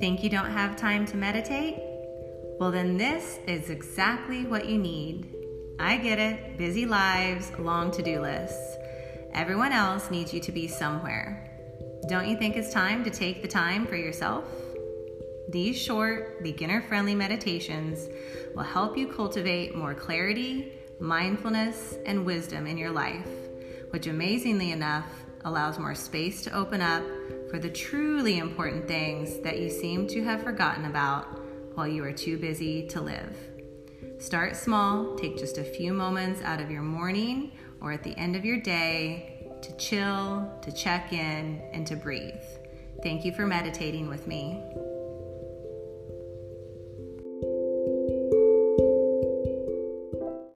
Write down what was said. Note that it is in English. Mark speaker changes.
Speaker 1: Think you don't have time to meditate? Well, then this is exactly what you need. I get it busy lives, long to do lists. Everyone else needs you to be somewhere. Don't you think it's time to take the time for yourself? These short, beginner friendly meditations will help you cultivate more clarity, mindfulness, and wisdom in your life, which amazingly enough allows more space to open up for the truly important things that you seem to have forgotten about while you are too busy to live. Start small, take just a few moments out of your morning or at the end of your day to chill, to check in, and to breathe. Thank you for meditating with me.